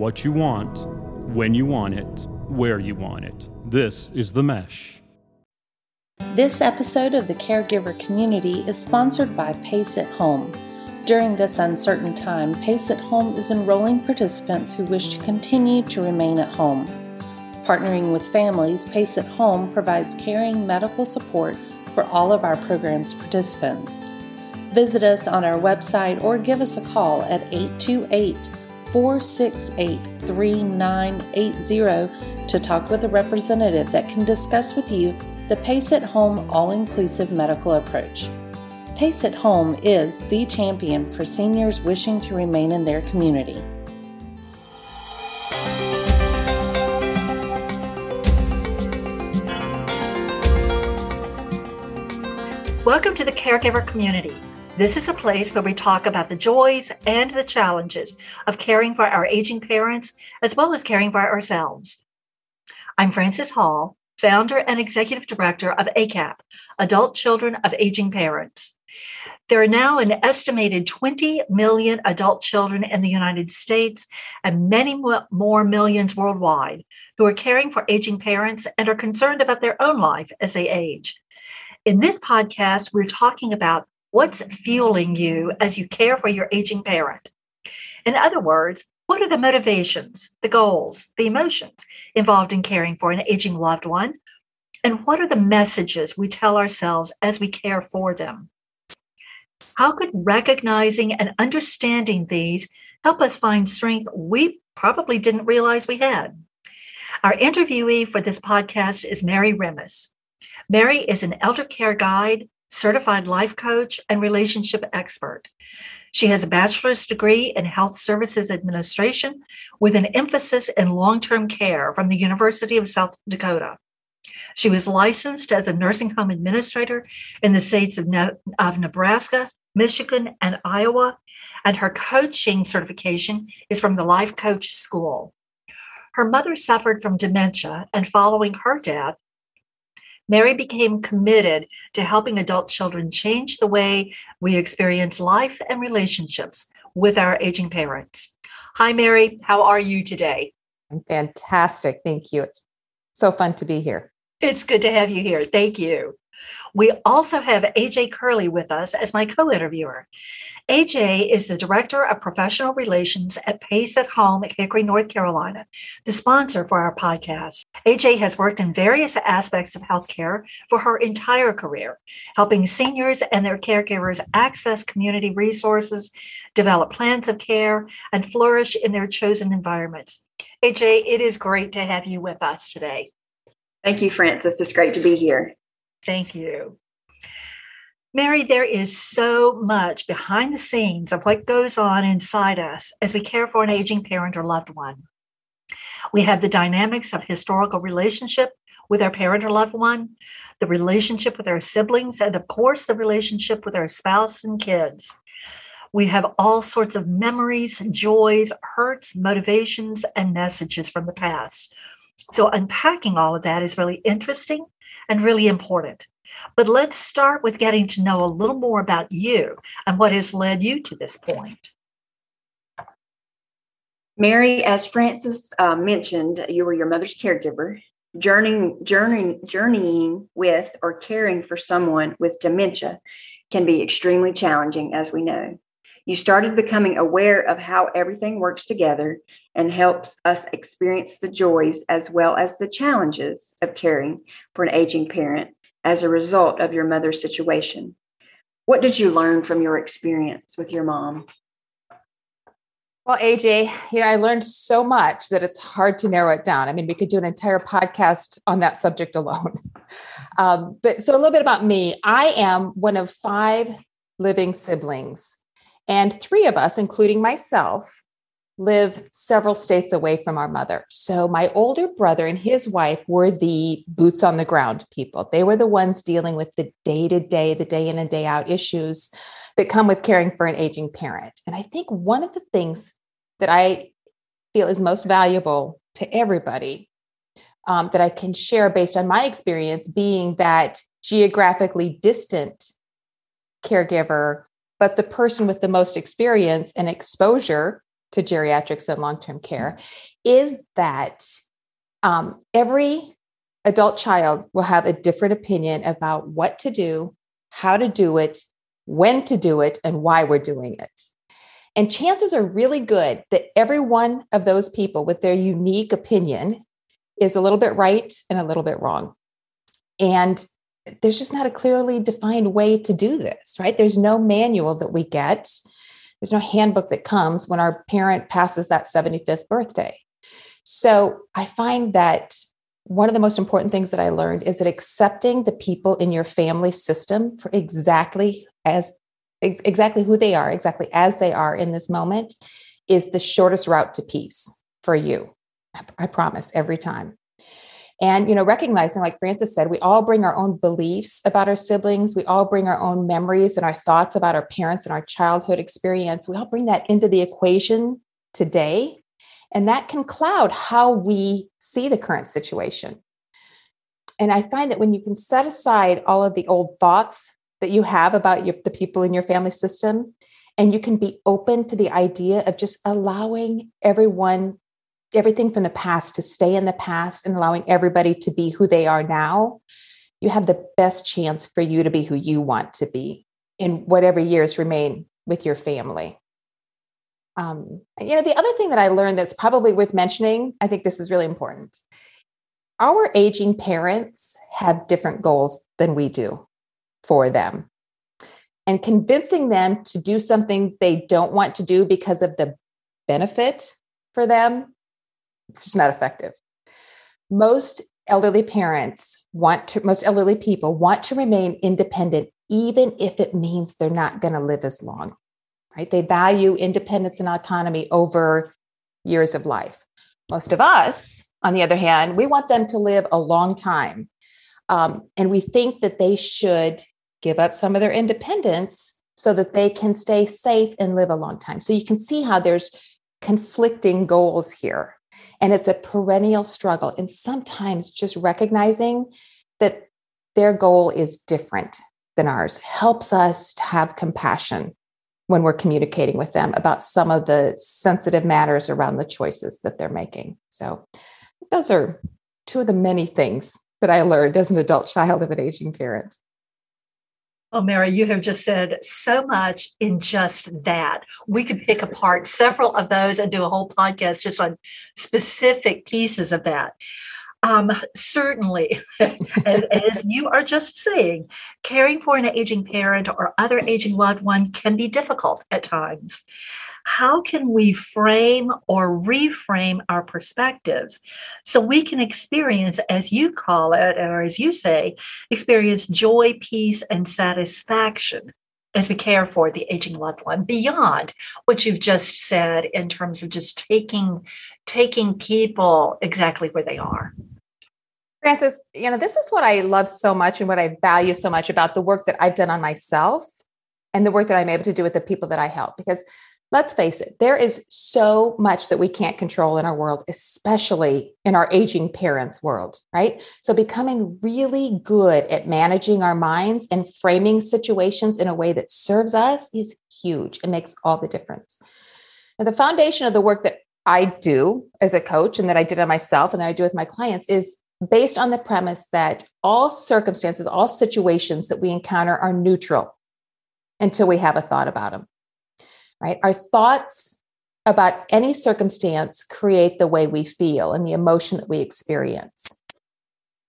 what you want, when you want it, where you want it. This is The Mesh. This episode of the Caregiver Community is sponsored by Pace at Home. During this uncertain time, Pace at Home is enrolling participants who wish to continue to remain at home. Partnering with families, Pace at Home provides caring medical support for all of our program's participants. Visit us on our website or give us a call at 828 468 3980 to talk with a representative that can discuss with you the Pace at Home all inclusive medical approach. Pace at Home is the champion for seniors wishing to remain in their community. Welcome to the Caregiver Community. This is a place where we talk about the joys and the challenges of caring for our aging parents, as well as caring for ourselves. I'm Frances Hall, founder and executive director of ACAP, Adult Children of Aging Parents. There are now an estimated 20 million adult children in the United States and many more millions worldwide who are caring for aging parents and are concerned about their own life as they age. In this podcast, we're talking about what's fueling you as you care for your aging parent. In other words, what are the motivations, the goals, the emotions involved in caring for an aging loved one? And what are the messages we tell ourselves as we care for them? How could recognizing and understanding these help us find strength we probably didn't realize we had? Our interviewee for this podcast is Mary Remmes. Mary is an elder care guide, certified life coach, and relationship expert. She has a bachelor's degree in health services administration with an emphasis in long term care from the University of South Dakota. She was licensed as a nursing home administrator in the states of, of Nebraska, Michigan, and Iowa, and her coaching certification is from the Life Coach School. Her mother suffered from dementia, and following her death, Mary became committed to helping adult children change the way we experience life and relationships with our aging parents. Hi, Mary. How are you today? I'm fantastic. Thank you. It's so fun to be here. It's good to have you here. Thank you. We also have AJ Kerley with us as my co interviewer. AJ is the Director of Professional Relations at Pace at Home at Hickory, North Carolina, the sponsor for our podcast. AJ has worked in various aspects of healthcare for her entire career, helping seniors and their caregivers access community resources, develop plans of care, and flourish in their chosen environments. AJ, it is great to have you with us today. Thank you, Frances. It's great to be here. Thank you. Mary, there is so much behind the scenes of what goes on inside us as we care for an aging parent or loved one. We have the dynamics of historical relationship with our parent or loved one, the relationship with our siblings, and of course, the relationship with our spouse and kids. We have all sorts of memories, joys, hurts, motivations, and messages from the past. So, unpacking all of that is really interesting and really important. But let's start with getting to know a little more about you and what has led you to this point. Mary, as Frances uh, mentioned, you were your mother's caregiver. Journeying, journeying, journeying with or caring for someone with dementia can be extremely challenging, as we know. You started becoming aware of how everything works together and helps us experience the joys as well as the challenges of caring for an aging parent as a result of your mother's situation. What did you learn from your experience with your mom? Well, AJ, you know, I learned so much that it's hard to narrow it down. I mean, we could do an entire podcast on that subject alone. Um, but so a little bit about me. I am one of five living siblings, and three of us, including myself, live several states away from our mother. So my older brother and his wife were the boots on the ground people. They were the ones dealing with the day to day, the day in and day out issues that come with caring for an aging parent. And I think one of the things that I feel is most valuable to everybody um, that I can share based on my experience being that geographically distant caregiver, but the person with the most experience and exposure to geriatrics and long term care is that um, every adult child will have a different opinion about what to do, how to do it, when to do it, and why we're doing it. And chances are really good that every one of those people with their unique opinion is a little bit right and a little bit wrong. And there's just not a clearly defined way to do this, right? There's no manual that we get. There's no handbook that comes when our parent passes that 75th birthday. So I find that one of the most important things that I learned is that accepting the people in your family system for exactly as exactly who they are, exactly as they are in this moment is the shortest route to peace for you. I promise every time. And you know, recognizing like Frances said, we all bring our own beliefs about our siblings, we all bring our own memories and our thoughts about our parents and our childhood experience. We all bring that into the equation today and that can cloud how we see the current situation. And I find that when you can set aside all of the old thoughts that you have about your, the people in your family system, and you can be open to the idea of just allowing everyone, everything from the past to stay in the past and allowing everybody to be who they are now, you have the best chance for you to be who you want to be in whatever years remain with your family. Um, you know, the other thing that I learned that's probably worth mentioning, I think this is really important. Our aging parents have different goals than we do for them. And convincing them to do something they don't want to do because of the benefit for them, it's just not effective. Most elderly parents want to, most elderly people want to remain independent, even if it means they're not going to live as long right? They value independence and autonomy over years of life. Most of us, on the other hand, we want them to live a long time. Um, and we think that they should give up some of their independence so that they can stay safe and live a long time. So you can see how there's conflicting goals here. And it's a perennial struggle. And sometimes just recognizing that their goal is different than ours helps us to have compassion when we're communicating with them about some of the sensitive matters around the choices that they're making. So, those are two of the many things that I learned as an adult child of an aging parent. Oh, Mary, you have just said so much in just that. We could pick apart several of those and do a whole podcast just on specific pieces of that. Um, certainly, as, as, you are just saying, caring for an aging parent or other aging loved one can be difficult at times. How can we frame or reframe our perspectives so we can experience, as you call it, or as you say, experience joy, peace, and satisfaction as we care for the aging loved one beyond what you've just said in terms of just taking taking people exactly where they are. Frances you know this is what i love so much and what i value so much about the work that i've done on myself and the work that i'm able to do with the people that i help because let's face it there is so much that we can't control in our world especially in our aging parents world right? So becoming really good at managing our minds and framing situations in a way that serves us is huge. It makes all the difference. And the foundation of the work that I do as a coach and that I did on myself and that I do with my clients is based on the premise that all circumstances, all situations that we encounter are neutral until we have a thought about them. Right? Our thoughts about any circumstance create the way we feel and the emotion that we experience.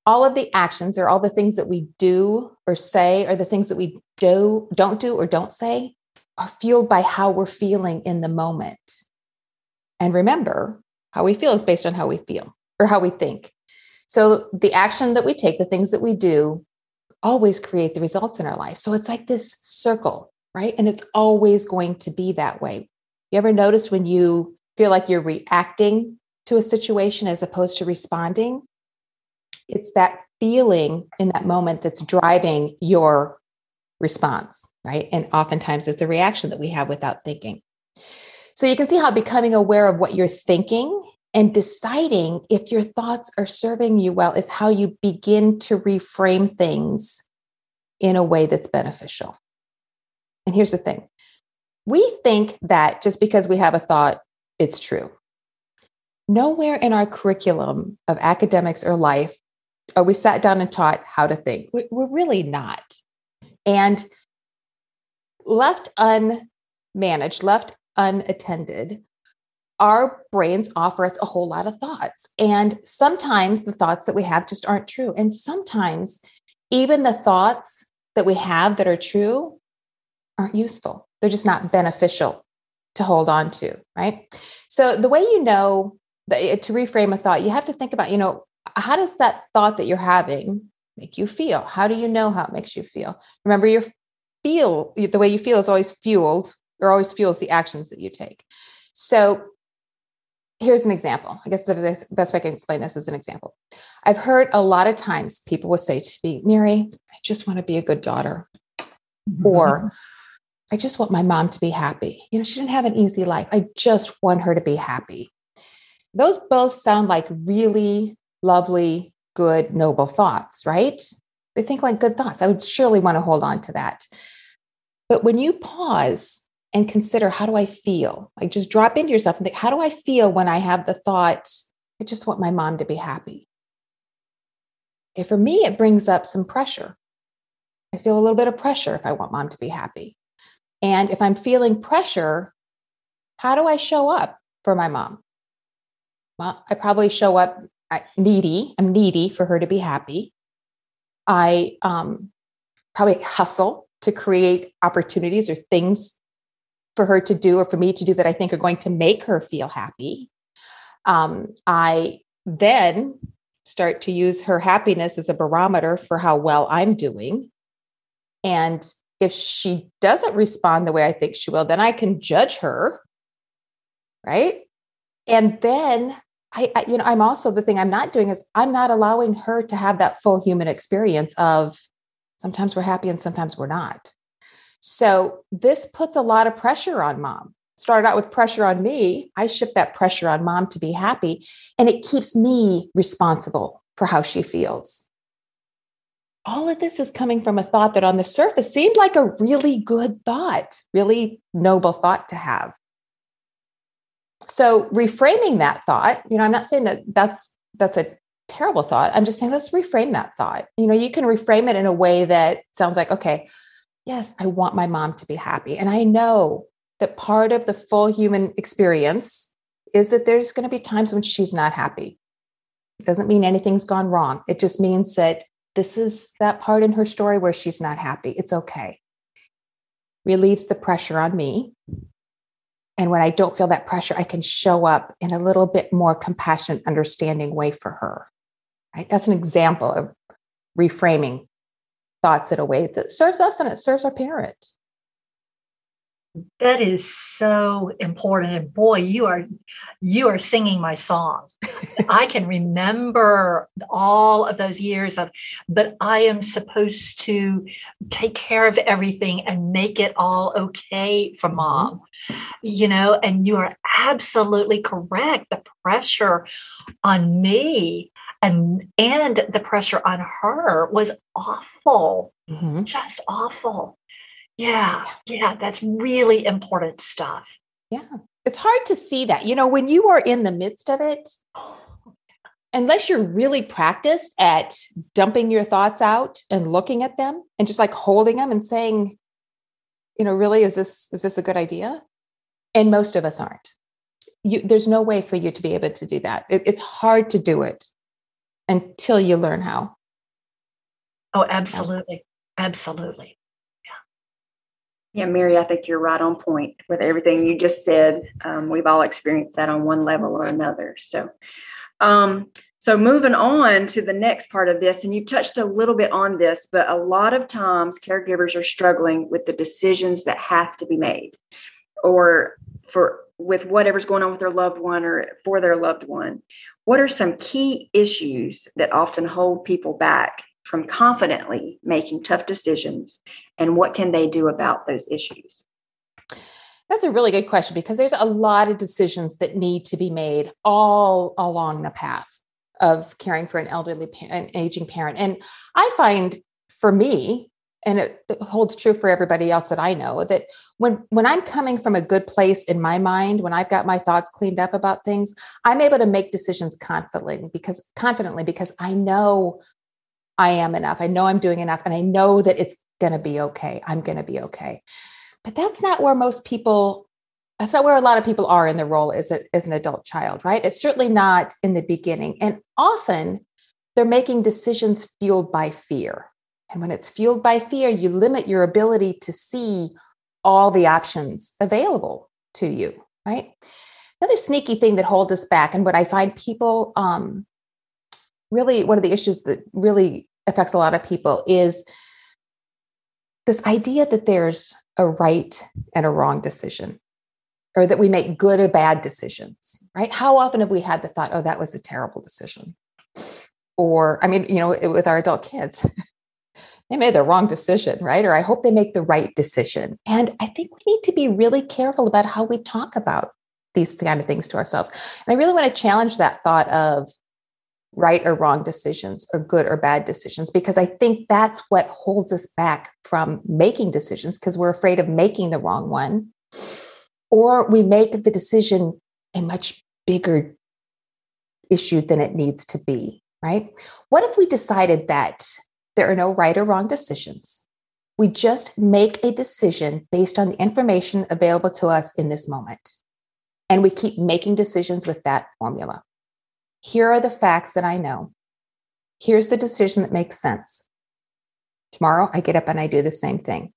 All of the actions or all the things that we do or say or the things that we do don't do or don't say are fueled by how we're feeling in the moment. And remember, how we feel is based on how we feel or how we think. So the action that we take, the things that we do, always create the results in our life. So it's like this circle, right? And it's always going to be that way. You ever notice when you feel like you're reacting to a situation as opposed to responding? It's that feeling in that moment that's driving your response, right? And oftentimes it's a reaction that we have without thinking. So you can see how becoming aware of what you're thinking and deciding if your thoughts are serving you well is how you begin to reframe things in a way that's beneficial. And here's the thing we think that just because we have a thought, it's true. Nowhere in our curriculum of academics or life are we sat down and taught how to think. We're really not. And left unmanaged, left unattended, our brains offer us a whole lot of thoughts. And sometimes the thoughts that we have just aren't true. And sometimes even the thoughts that we have that are true aren't useful. They're just not beneficial to hold on to, right? So the way you know that to reframe a thought, you have to think about, you know, how does that thought that you're having make you feel? How do you know how it makes you feel? Remember, your feel, the way you feel is always fueled or always fuels the actions that you take. So here's an example. I guess the best way I can explain this is an example. I've heard a lot of times people will say to me, Mary, I just want to be a good daughter. Mm-hmm. Or I just want my mom to be happy. You know, she didn't have an easy life. I just want her to be happy. Those both sound like really lovely, good, noble thoughts, right? They think like good thoughts. I would surely want to hold on to that. But when you pause and consider, how do I feel? Like just drop into yourself and think, how do I feel when I have the thought, I just want my mom to be happy? Okay, for me, it brings up some pressure. I feel a little bit of pressure if I want mom to be happy. And if I'm feeling pressure, how do I show up for my mom? Well, I probably show up needy. I'm needy for her to be happy. I um, probably hustle to create opportunities or things for her to do or for me to do that I think are going to make her feel happy. Um, I then start to use her happiness as a barometer for how well I'm doing. And if she doesn't respond the way I think she will, then I can judge her. Right. And then I, I, you know, I'm also the thing I'm not doing is I'm not allowing her to have that full human experience of sometimes we're happy and sometimes we're not. So this puts a lot of pressure on mom. Started out with pressure on me. I shift that pressure on mom to be happy, and it keeps me responsible for how she feels. All of this is coming from a thought that on the surface seemed like a really good thought, really noble thought to have. So reframing that thought you know i'm not saying that that's that's a terrible thought. I'm just saying let's reframe that thought. You know you can reframe it in a way that sounds like okay yes i want my mom to be happy. And i know that part of the full human experience is that there's going to be times when she's not happy. It doesn't mean anything's gone wrong. It just means that this is that part in her story where she's not happy it's okay relieves the pressure on me and when I don't feel that pressure, I can show up in a little bit more compassionate, understanding way for her. Right? That's an example of reframing thoughts in a way that serves us and it serves our parent. That is so important. And boy, you are you are singing my song. I can remember all of those years of, but I am supposed to take care of everything and make it all okay for mm-hmm. mom. You know, and you are absolutely correct. The pressure on me and and the pressure on her was awful. Mm-hmm. Just awful. Yeah, yeah, that's really important stuff. Yeah. It's hard to see that. You know, when you are in the midst of it, unless you're really practiced at dumping your thoughts out and looking at them and just like holding them and saying, you know, really, is this is this a good idea? And most of us aren't. You, there's no way for you to be able to do that. It, it's hard to do it until you learn how. Oh, absolutely. Absolutely. Yeah, Mary, I think you're right on point with everything you just said. Um, we've all experienced that on one level or another. So, um, so moving on to the next part of this, and you touched a little bit on this, but a lot of times caregivers are struggling with the decisions that have to be made, or for with whatever's going on with their loved one or for their loved one. What are some key issues that often hold people back from confidently making tough decisions and what can they do about those issues? That's a really good question because there's a lot of decisions that need to be made all along the path of caring for an elderly an aging parent. And i find for me and it, holds true for everybody else that I know that when when I'm coming from a good place in my mind, when I've got my thoughts cleaned up about things, I'm able to make decisions confidently because confidently because I know I am enough. I know I'm doing enough and I know that it's going to be okay. I'm going to be okay. But that's not where most people that's not where a lot of people are in the role as, a, as an adult child, right? It's certainly not in the beginning. And often they're making decisions fueled by fear and when it's fueled by fear, you limit your ability to see all the options available to you, right? Another sneaky thing that holds us back, and what I find people um, really, one of the issues that really affects a lot of people is this idea that there's a right and a wrong decision or that we make good or bad decisions, right? How often have we had the thought, oh, that was a terrible decision? Or, I mean, you know, with our adult kids, they made the wrong decision, right? Or I hope they make the right decision. And I think we need to be really careful about how we talk about these kind of things to ourselves. And I really want to challenge that thought of right or wrong decisions or good or bad decisions because I think that's what holds us back from making decisions because we're afraid of making the wrong one. Or we make the decision a much bigger issue than it needs to be, right? What if we decided that there are no right or wrong decisions. We just make a decision based on the information available to us in this moment. And we keep making decisions with that formula. Here are the facts that I know. Here's the decision that makes sense. Tomorrow, I get up and I do the same thing.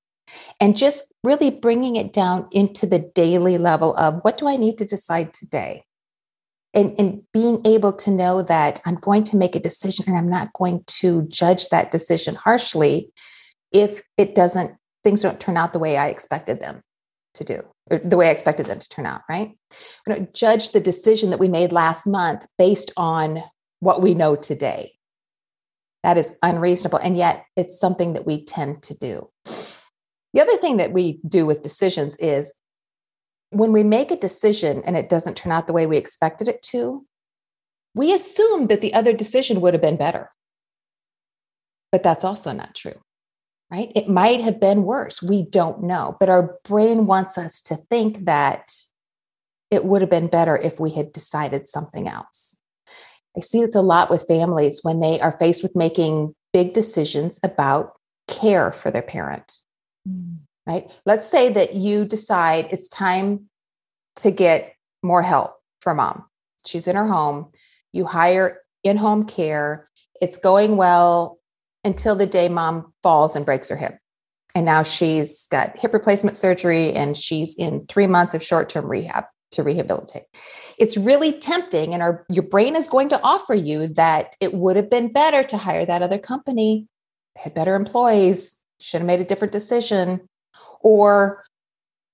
And just really bringing it down into the daily level of what do I need to decide today? and, and being able to know that I'm going to make a decision and I'm not going to judge that decision harshly if it doesn't, things don't turn out the way I expected them to do, or the way I expected them to turn out, right? We don't judge the decision that we made last month based on what we know today. That is unreasonable. And yet it's something that we tend to do. The other thing that we do with decisions is when we make a decision and it doesn't turn out the way we expected it to, we assume that the other decision would have been better. But that's also not true, right? It might have been worse. We don't know. But our brain wants us to think that it would have been better if we had decided something else. I see this a lot with families when they are faced with making big decisions about care for their parent. Mm right? Let's say that you decide it's time to get more help for mom. She's in her home. You hire in home care. It's going well until the day mom falls and breaks her hip. And now she's got hip replacement surgery and she's in three months of short term rehab to rehabilitate. It's really tempting, and our, your brain is going to offer you that it would have been better to hire that other company, had better employees, should have made a different decision or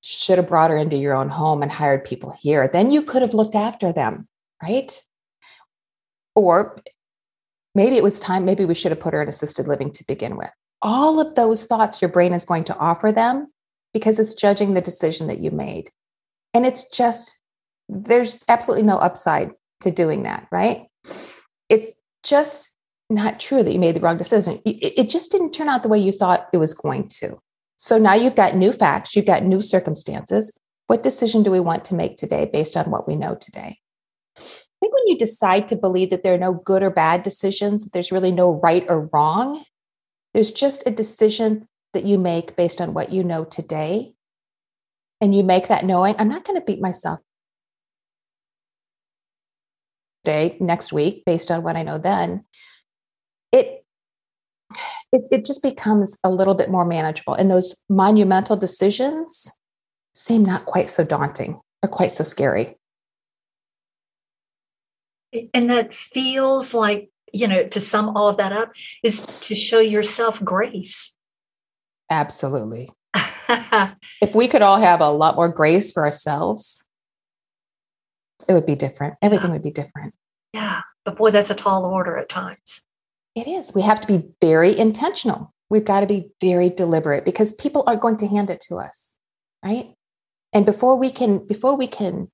should have brought her into your own home and hired people here. Then you could have looked after them, right? Or maybe it was time, maybe we should have put her in assisted living to begin with. All of those thoughts your brain is going to offer them because it's judging the decision that you made. And it's just, there's absolutely no upside to doing that, right? It's just not true that you made the wrong decision. It just didn't turn out the way you thought it was going to. So now you've got new facts, you've got new circumstances. What decision do we want to make today based on what we know today? I think when you decide to believe that there are no good or bad decisions, that there's really no right or wrong, there's just a decision that you make based on what you know today. And you make that knowing, I'm not going to beat myself today, next week, based on what I know then. It it, it just becomes a little bit more manageable. And those monumental decisions seem not quite so daunting or quite so scary. And that feels like, you know, to sum all of that up is to show yourself grace. Absolutely. if we could all have a lot more grace for ourselves, it would be different. Everything would be different. Yeah. But boy, that's a tall order at times. It is. We have to be very intentional. We've got to be very deliberate because people are going to hand it to us, right? And before we can before we can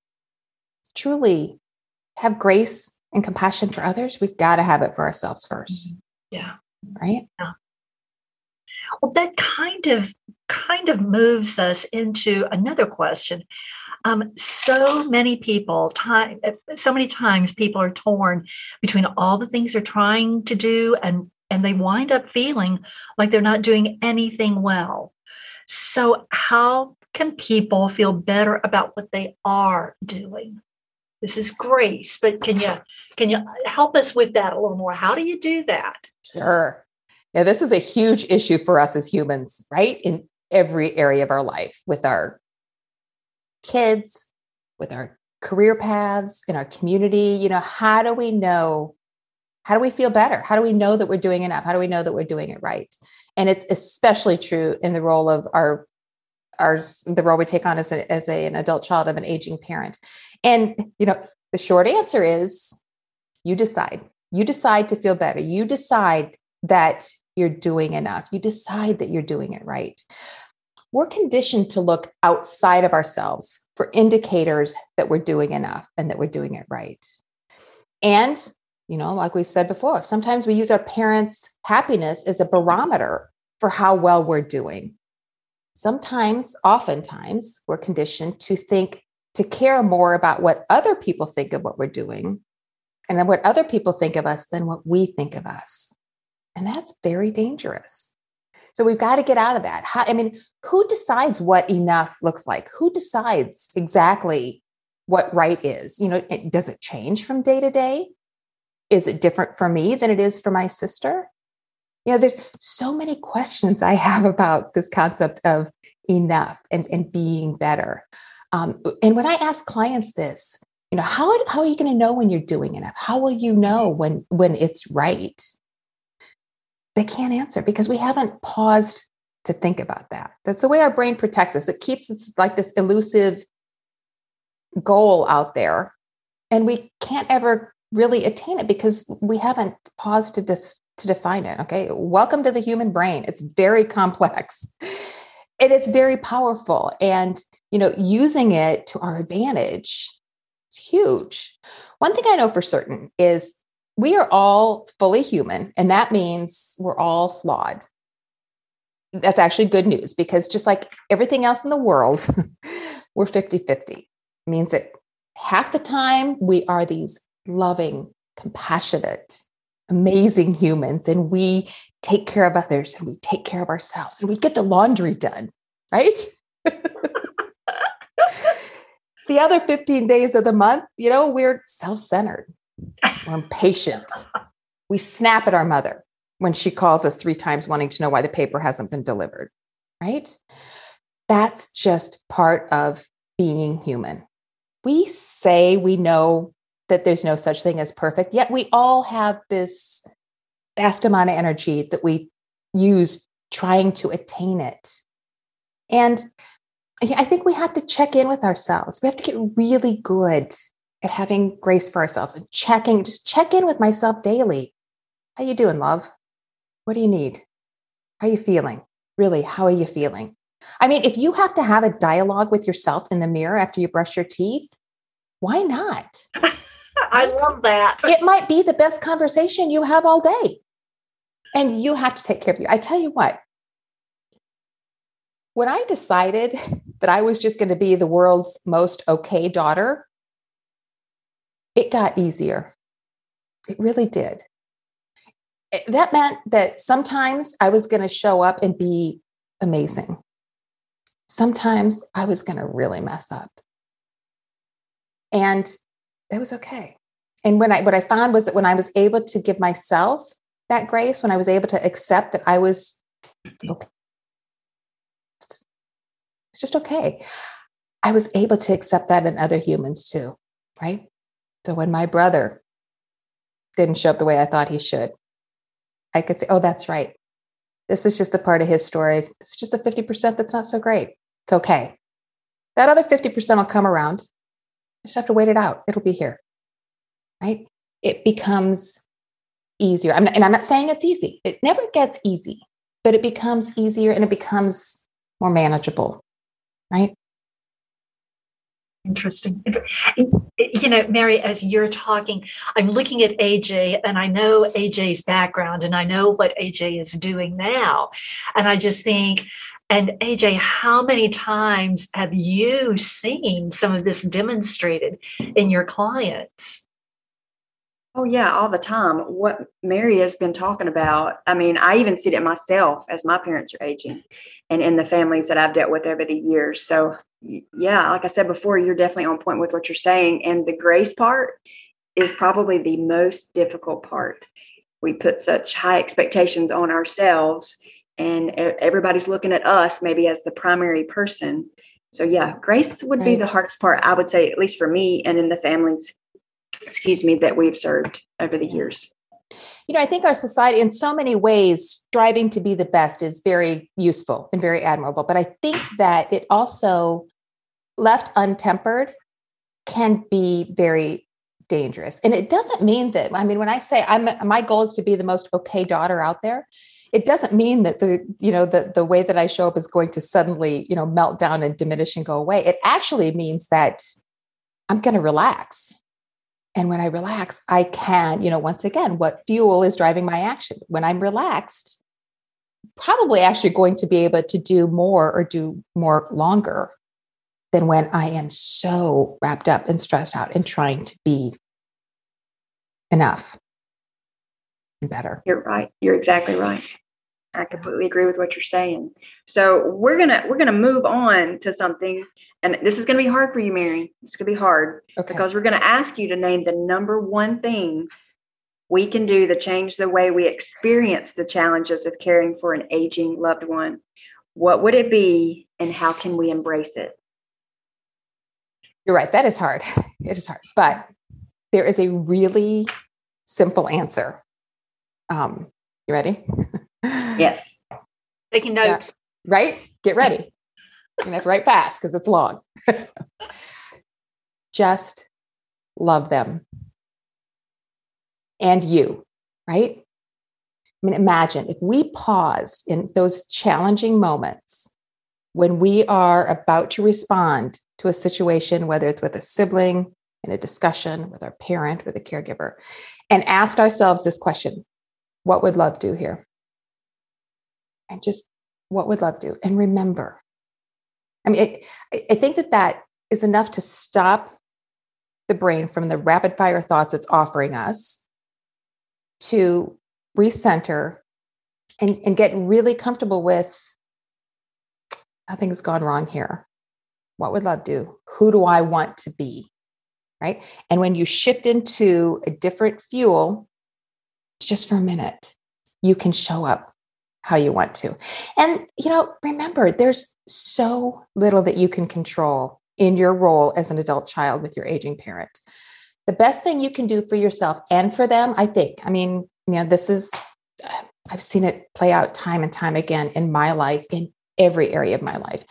truly have grace and compassion for others, we've got to have it for ourselves 1st mm-hmm. Yeah. Right? Yeah. Well, that kind of kind of moves us into another question. Um, so many people, time, so many times, people are torn between all the things they're trying to do, and and they wind up feeling like they're not doing anything well. So, how can people feel better about what they are doing? This is grace, but can you can you help us with that a little more? How do you do that? Sure. Yeah, this is a huge issue for us as humans, right? In every area of our life, with our kids, with our career paths, in our community. You know, how do we know? How do we feel better? How do we know that we're doing enough? How do we know that we're doing it right? And it's especially true in the role of our our the role we take on as, a, as a, an adult child of an aging parent. And you know, the short answer is you decide. You decide to feel better. You decide that you're doing enough. You decide that you're doing it right. We're conditioned to look outside of ourselves for indicators that we're doing enough and that we're doing it right. And, you know, like we said before, sometimes we use our parents' happiness as a barometer for how well we're doing. Sometimes, oftentimes, we're conditioned to think, to care more about what other people think of what we're doing and what other people think of us than what we think of us. And that's very dangerous. So we've got to get out of that. How, I mean, who decides what enough looks like? Who decides exactly what right is? You know, it, does it change from day to day? Is it different for me than it is for my sister? You know, there's so many questions I have about this concept of enough and, and being better. Um, and when I ask clients this, you know, how, how are you going to know when you're doing enough? How will you know when when it's right? they can't answer because we haven't paused to think about that. That's the way our brain protects us. It keeps us like this elusive goal out there, and we can't ever really attain it because we haven't paused to dis- to define it. Okay, welcome to the human brain. It's very complex, and it's very powerful, and you know, using it to our advantage is huge. One thing I know for certain is we are all fully human, and that means we're all flawed. That's actually good news because just like everything else in the world, we're 50 50. It means that half the time we are these loving, compassionate, amazing humans, and we take care of others and we take care of ourselves and we get the laundry done, right? the other 15 days of the month, you know, we're self centered we're impatient. we snap at our mother when she calls us three times wanting to know why the paper hasn't been delivered, right? That's just part of being human. We say we know that there's no such thing as perfect, yet we all have this vast amount of energy that we use trying to attain it. And I think we have to check in with ourselves. We have to get really good at having grace for ourselves and checking, just check in with myself daily. How you doing, love? What do you need? How are you feeling? Really, how are you feeling? I mean, if you have to have a dialogue with yourself in the mirror after you brush your teeth, why not? I love that. It might be the best conversation you have all day. And you have to take care of you. I tell you what, when I decided that I was just going to be the world's most okay daughter, it got easier. It really did. It, that meant that sometimes I was going to show up and be amazing. Sometimes I was going to really mess up. And that was okay. And when I what I found was that when I was able to give myself that grace, when I was able to accept that I was okay, it's just okay. I was able to accept that in other humans too, right? So when my brother didn't show up the way I thought he should, I could say, oh, that's right. This is just the part of his story. It's just a 50% that's not so great. It's okay. That other 50% will come around. Just have to wait it out. It'll be here. Right? It becomes easier. I'm not, and I'm not saying it's easy. It never gets easy, but it becomes easier and it becomes more manageable. Right? Interesting. you know, Mary, as you're talking, I'm looking at AJ and I know AJ's background and I know what AJ is doing now. And I just think, and AJ, how many times have you seen some of this demonstrated in your clients? Oh, yeah, all the time. What Mary has been talking about, I mean, I even see it myself as my parents are aging and in the families that I've dealt with over the years. So, yeah, like I said before, you're definitely on point with what you're saying. And the grace part is probably the most difficult part. We put such high expectations on ourselves and everybody's looking at us maybe as the primary person. So yeah, grace would right. be the hardest part, I would say, at least for me and in the families, excuse me, that we've served over the years. You know, I think our society, in so many ways, striving to be the best is very useful and very admirable. But I think that it also, left untempered, can be very dangerous. And it doesn't mean that, I mean, when I say I'm, my goal is to be the most okay daughter out there, it doesn't mean that the you know the the way that i show up is going to suddenly you know melt down and diminish and go away it actually means that i'm going to relax and when i relax i can you know once again what fuel is driving my action when i'm relaxed probably actually going to be able to do more or do more longer than when i am so wrapped up and stressed out and trying to be enough and better. You're right. You're exactly right. I completely agree with what you're saying. So we're gonna we're gonna move on to something, and this is gonna be hard for you, Mary. It's gonna be hard okay. because we're gonna ask you to name the number one thing we can do to change the way we experience the challenges of caring for an aging loved one. What would it be, and how can we embrace it? You're right. That is hard. It is hard, but there is a really simple answer um, you ready? yes. Taking notes. Yeah. Right? Get ready. and have to write fast because it's long. Just love them. And you, right? I mean, imagine if we paused in those challenging moments when we are about to respond to a situation, whether it's with a sibling, in a discussion with our parent, with a caregiver, and asked ourselves this question what would love do here? And just what would love do? And remember. I mean, it, I think that that is enough to stop the brain from the rapid fire thoughts it's offering us to recenter and, and get really comfortable with nothing's gone wrong here. What would love do? Who do I want to be? Right. And when you shift into a different fuel, just for a minute, you can show up how you want to. And, you know, remember, there's so little that you can control in your role as an adult child with your aging parent. The best thing you can do for yourself and for them, I think, I mean, you know, this is, uh, I've seen it play out time and time again in my life, in every area of my life.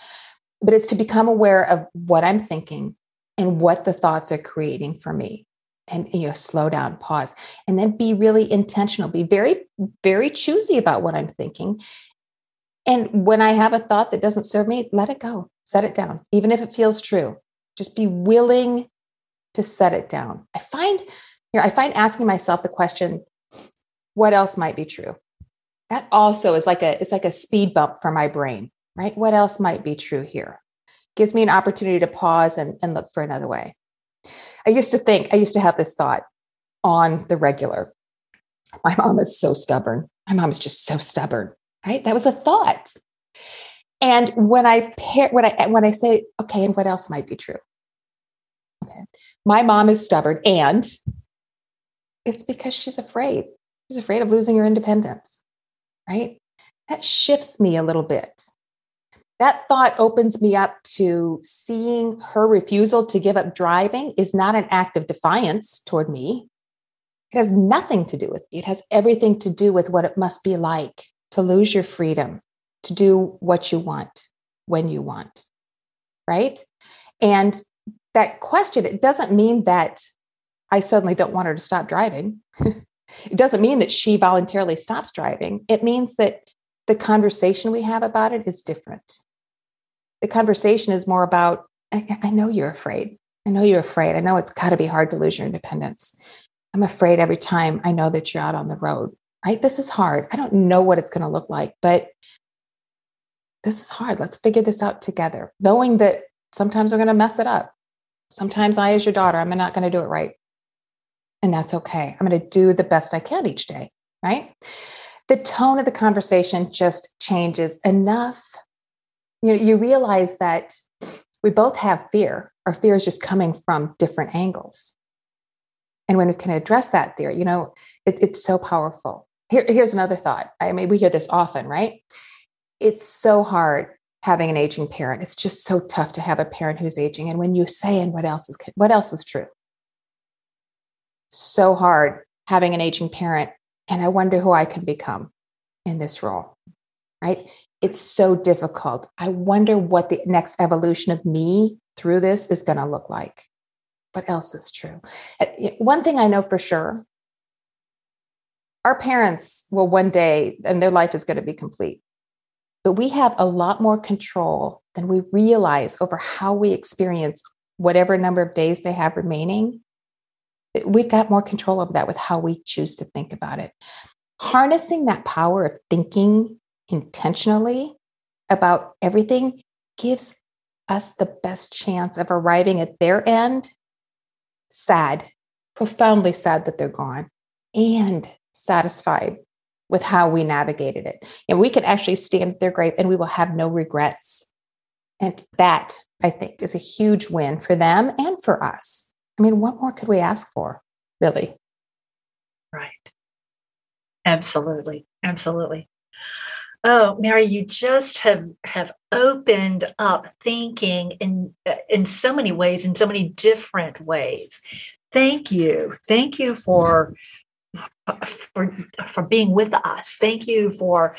But it's to become aware of what I'm thinking and what the thoughts are creating for me and you know slow down pause and then be really intentional be very very choosy about what i'm thinking. And when i have a thought that doesn't serve me let it go set it down even if it feels true. Just be willing to set it down. I find here i find asking myself the question what else might be true? That also is like a it's like a speed bump for my brain right? What else might be true here? Gives me an opportunity to pause and, and look for another way I used to think, I used to have this thought on the regular. My mom is so stubborn. My mom is just so stubborn, right? That was a thought. And when I pair, when I when I say, okay, and what else might be true? Okay. My mom is stubborn, and it's because she's afraid. She's afraid of losing her independence, right? That shifts me a little bit that thought opens me up to seeing her refusal to give up driving is not an act of defiance toward me. It has nothing to do with me. It has everything to do with what it must be like to lose your freedom, to do what you want when you want. Right. And that question, it doesn't mean that I suddenly don't want her to stop driving. it doesn't mean that she voluntarily stops driving. It means that the conversation we have about it is different the conversation is more about I, I know you're afraid I know you're afraid. I know it's got to be hard to lose your independence. I'm afraid every time I know that you're out on the road, right? This is hard. I don't know what it's going to look like, but this is hard. Let's figure this out together, knowing that sometimes we're going to mess it up. Sometimes I, as your daughter, I'm not going to do it right. And that's okay. I'm going to do the best I can each day, right? The tone of the conversation just changes enough. You know, you realize that we both have fear. Our fear is just coming from different angles. And when we can address that fear, you know, it, it's so powerful. Here, here's another thought. I mean, we hear this often, right? It's so hard having an aging parent. It's just so tough to have a parent who's aging. And when you say, and what else is what else is true? So hard having an aging parent. And I wonder who I can become in this role. Right? It's so difficult. I wonder what the next evolution of me through this is going to look like. What else is true? One thing I know for sure our parents will one day, and their life is going to be complete but we have a lot more control than we realize over how we experience whatever number of days they have remaining. We've got more control over that with how we choose to think about it. Harnessing that power of thinking intentionally about everything gives us the best chance of arriving at their end sad, profoundly sad that they're gone, and satisfied with how we navigated it. And we can actually stand at their grave and we will have no regrets. And that, I think, is a huge win for them and for us. I mean, what more could we ask for, really? Right. Absolutely. Absolutely. Oh, Mary, you just have have opened up thinking in in so many ways, in so many different ways. Thank you. Thank you for for for being with us. Thank you for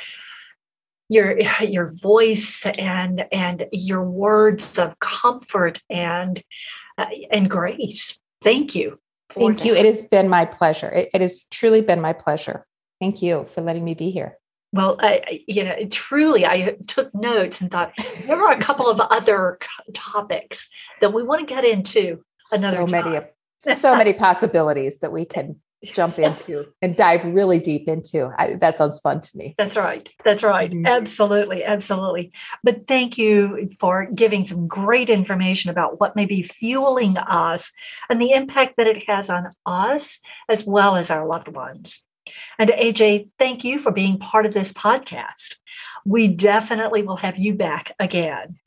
your your voice and and your words of comfort and Uh, and grace. Thank you. Thank that. you. It has been my pleasure. It, it has truly been my pleasure. Thank you for letting me be here. Well, I, you know, truly, I took notes and thought there are a couple of other topics that we want to get into another. So many, so many possibilities that we can jump into and dive really deep into. I, that sounds fun to me. That's right. That's right. Mm-hmm. Absolutely. Absolutely. But thank you for giving some great information about what may be fueling us and the impact that it has on us as well as our loved ones. And AJ, thank you for being part of this podcast. We definitely will have you back again.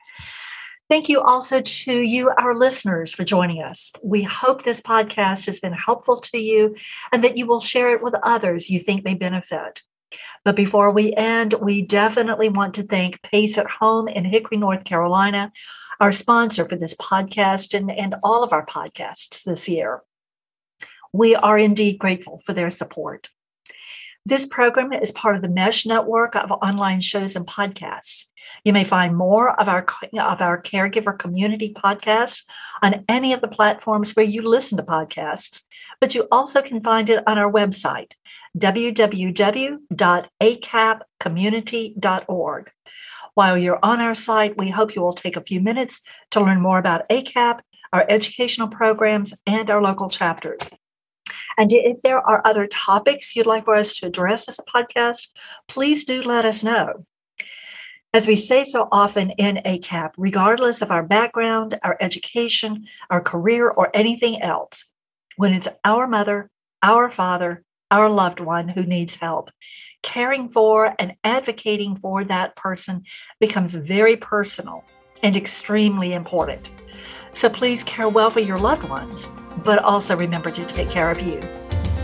Thank you also to you, our listeners, for joining us. We hope this podcast has been helpful to you and that you will share it with others you think may benefit. But before we end, we definitely want to thank Pace at Home in Hickory, North Carolina, our sponsor for this podcast and, and all of our podcasts this year. We are indeed grateful for their support. This program is part of the Mesh network of online shows and podcasts. You may find more of our of our caregiver community podcasts on any of the platforms where you listen to podcasts, but you also can find it on our website www.acapcommunity.org. While you're on our site, we hope you will take a few minutes to learn more about ACAP, our educational programs, and our local chapters. And if there are other topics you'd like for us to address as a podcast, please do let us know. As we say so often in ACAP, regardless of our background, our education, our career, or anything else, when it's our mother, our father, our loved one who needs help, caring for and advocating for that person becomes very personal and extremely important. So please care well for your loved ones, but also remember to take care of you.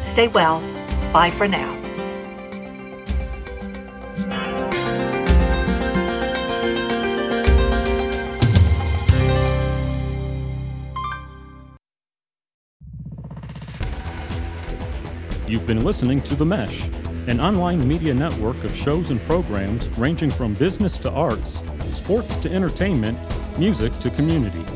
Stay well. Bye for now. You've been listening to The Mesh, an online media network of shows and programs ranging from business to arts, sports to entertainment, music to community.